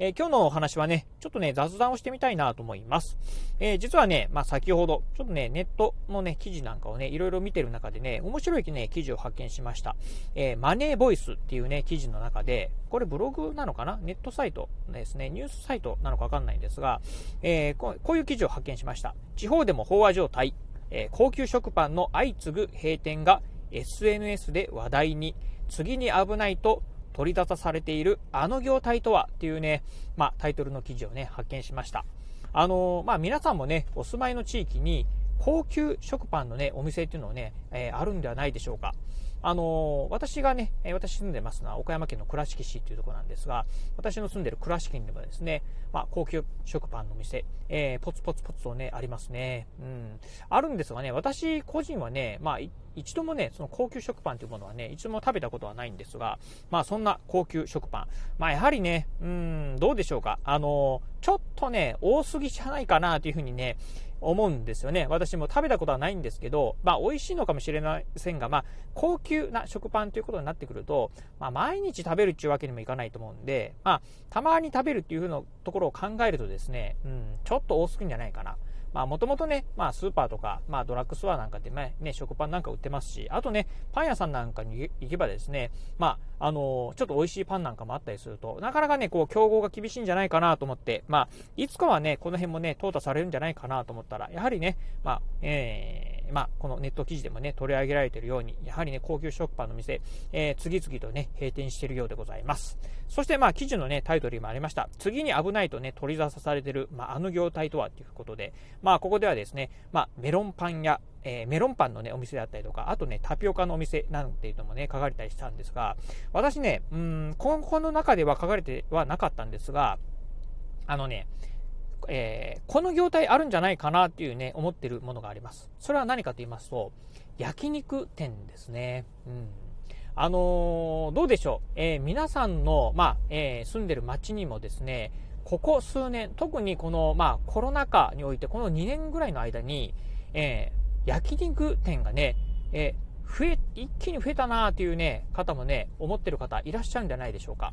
えー今日のお話はね、ちょっとね、雑談をしてみたいなと思います。えー実はね、まあ、先ほど、ちょっとね、ネットのね、記事なんかをね、いろいろ見てる中でね、面白いね、記事を発見しました。えーマネーボイスっていうね、記事の中で、これブログなのかな？ネットサイトですね、ニュースサイトなのかわかんないんですが、えこういう記事を発見しました。地方でも飽和状態、え高級食パンの相次ぐ閉店が SNS で話題に、次に危ないと取り沙汰されているあの業態とはっていうね、まあ、タイトルの記事をね、発見しました。あのーまあ、皆さんもね、お住まいの地域に高級食パンのね、お店っていうのをね、えーあるんではないでしょうか。あのー私がね、え私住んでますのは岡山県の倉敷市っていうところなんですが、私の住んでる倉敷にもですね、まあ、高級食パンの店、えーポツポツポツとね、ありますね。うん。あるんですがね、私個人はね、まあ、一度もね、その高級食パンというものはね、一度も食べたことはないんですが、まあそんな高級食パン。まあやはりね、うん、どうでしょうか。あの、ちょっとね、多すぎじゃないかなというふうにね、思うんですよね。私も食べたことはないんですけど、まあ美味しいのかもしれませんが、まあ高級な食パンということになってくると、まあ毎日食べるっていうわけにもいかないと思うんで、まあたまに食べるっていうふうなところを考えるとですね、うん、ちょっと多すぎんじゃないかな。まあもともとね、まあスーパーとか、まあドラッグストアなんかでね、ね食パンなんか売ってますし、あとね、パン屋さんなんかに行けばですね、まあ、あのちょっと美味しいパンなんかもあったりすると、なかなかね、こう、競合が厳しいんじゃないかなと思って、まあ、いつかはね、この辺もね、淘汰されるんじゃないかなと思ったら、やはりね、まあ、えー、まあ、このネット記事でもね、取り上げられているように、やはりね、高級食パンの店、えー次々とね、閉店しているようでございます。そして、まあ、記事のね、タイトルにもありました。次に危ないとね、取り沙汰されている、まあ、あの業態とはということで、まあ、ここではですね、まあ、メロンパン屋、えーメロンパンのね、お店だったりとか、あとね、タピオカのお店なんていうのもね、書かれたりしたんですが、私ね、うん、ここの中では書かれてはなかったんですが、あのね、えーこの業態あるんじゃないかなっていうね、思ってるものがあります。それは何かと言いますと、焼肉店ですね。うん。あのーどうでしょう。えー皆さんの、まあ、え住んでる街にもですね、ここ数年、特にこの、まあ、コロナ禍において、この2年ぐらいの間に、えー焼肉店がね、え増え、一気に増えたなーっていうね、方もね、思ってる方いらっしゃるんじゃないでしょうか。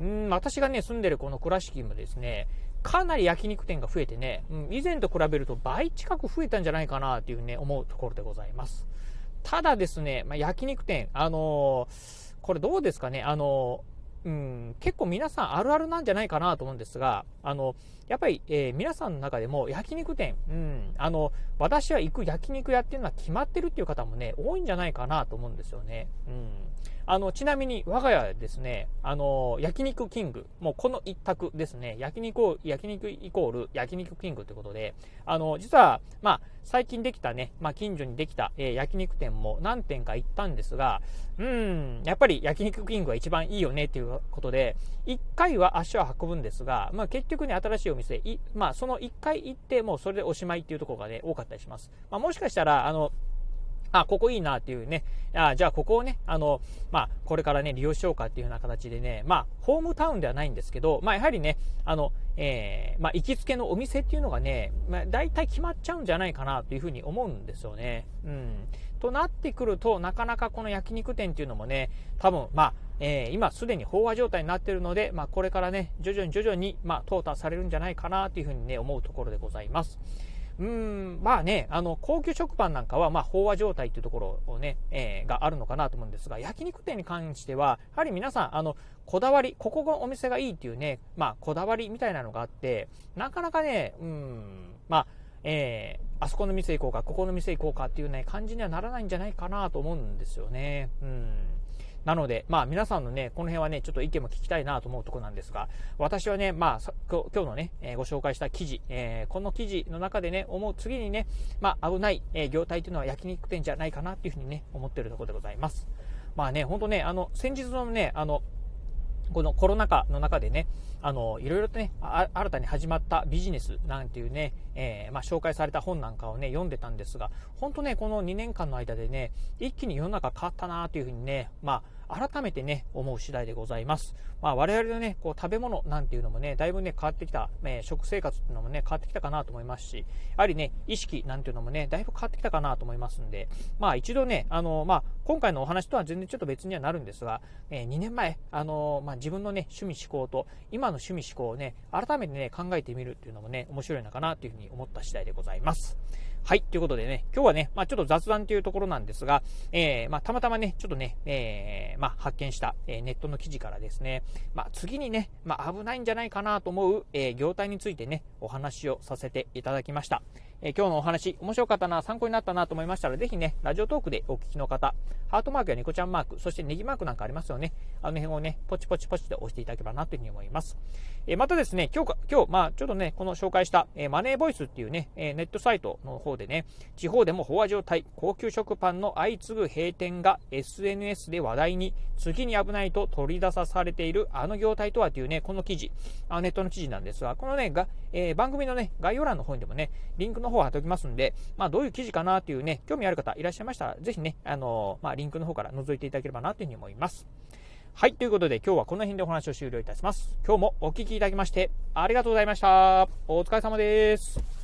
うん、私がね、住んでるこの倉敷もですね、かなり焼肉店が増えてね、うん、以前と比べると倍近く増えたんじゃないかなっていうね、思うところでございます。ただですね、まあ、焼肉店、あのーこれどうですかね、あのうん、結構皆さんあるあるなんじゃないかなと思うんですが、あの、やっぱり、えー皆さんの中でも焼肉店、うん、あの、私は行く焼肉屋っていうのは決まってるっていう方もね、多いんじゃないかなと思うんですよね。うん。あの、ちなみに我が家はですね、あの、焼肉キング、もうこの一択ですね。焼肉を、焼肉イコール焼肉キングということで、あの、実は、まあ、最近できたね、まあ、近所にできた、えー焼肉店も何店か行ったんですが、うん、やっぱり焼肉キングが一番いいよねっていうことで、一回は足を運ぶんですが、まあ、結局ね、新しいお店、いまあ、その一回行って、もうそれでおしまいっていうところがね、多かったりします。まあ、もしかしたら、あの、あ、ここいいなっていうね、あじゃあここをね、あの、まあ、これからね、利用しようかっていうような形でね、まあ、ホームタウンではないんですけど、まあ、やはりね、あの、えーまあ、行きつけのお店っていうのがね、まあ、大体決まっちゃうんじゃないかなというふうに思うんですよね。うん。となってくると、なかなかこの焼肉店っていうのもね、多分、まあ、えー今すでに飽和状態になっているので、まあ、これからね、徐々に徐々に、まあ、淘汰されるんじゃないかなというふうにね、思うところでございます。うん、まあね、あの、高級食パンなんかは、まあ、飽和状態っていうところをね、えーがあるのかなと思うんですが、焼肉店に関しては、やはり皆さん、あの、こだわり、ここのお店がいいっていうね、まあ、こだわりみたいなのがあって、なかなかね、うん、まあ、えーあそこの店行こうか、ここの店行こうかっていうね、感じにはならないんじゃないかなと思うんですよね。うん。なので、まあ皆さんのね、この辺はね、ちょっと意見も聞きたいなと思うところなんですが、私はね、まあ今日今日のね、えーご紹介した記事、えーこの記事の中でね、思う次にね、まあ危ない、えー業態というのは焼肉店じゃないかなっていうふうにね、思ってるところでございます。まあね、ほんとね、あの、先日のね、あの、このコロナ禍の中でね、あの、いろいろとね、新たに始まったビジネスなんていうね、えー、まあ、紹介された本なんかをね、読んでたんですが、本当ね、この2年間の間でね、一気に世の中変わったなというふうにね、まあ、改めてね、思う次第でございます。まあ、我々のね、こう、食べ物なんていうのもね、だいぶね、変わってきた、えー、食生活っていうのもね、変わってきたかなと思いますし、やはりね、意識なんていうのもね、だいぶ変わってきたかなと思いますんで、まあ、一度ね、あの、まあ、今回のお話とは全然ちょっと別にはなるんですが、えー、2年前、あの、まあ、自分のね、趣味思考と、今の趣味思考をね、改めてね、考えてみるっていうのもね、面白いのかなというふうに思った次第でございます。はい。ということでね、今日はね、まあちょっと雑談というところなんですが、えー、まあたまたまね、ちょっとね、えー、まあ発見した、えー、ネットの記事からですね、まあ次にね、まあ危ないんじゃないかなと思う、えー、業態についてね、お話をさせていただきました。えー、今日のお話、面白かったな、参考になったなと思いましたら、ぜひね、ラジオトークでお聞きの方、ハートマークやニコちゃんマーク、そしてネギマークなんかありますよね。あの辺をね、ポチポチポチで押していただければなというふうに思います。えー、またですね、今日か、今日、まあちょっとね、この紹介した、えー、マネーボイスっていうね、えー、ネットサイトの方でね、地方でも飽和状態、高級食パンの相次ぐ閉店が SNS で話題に、次に危ないと取り出さされているあの業態とはというね、この記事、あネットの記事なんですが、このね、がえー、番組のね、概要欄の方にでもね、リンクの方を貼っておきますんで、まあ、どういう記事かなっていうね、興味ある方いらっしゃいましたら、ぜひね、あのー、まあ、リンクの方から覗いていただければなというふうに思います。はい、ということで今日はこの辺でお話を終了いたします。今日もお聴きいただきましてありがとうございました。お疲れ様です。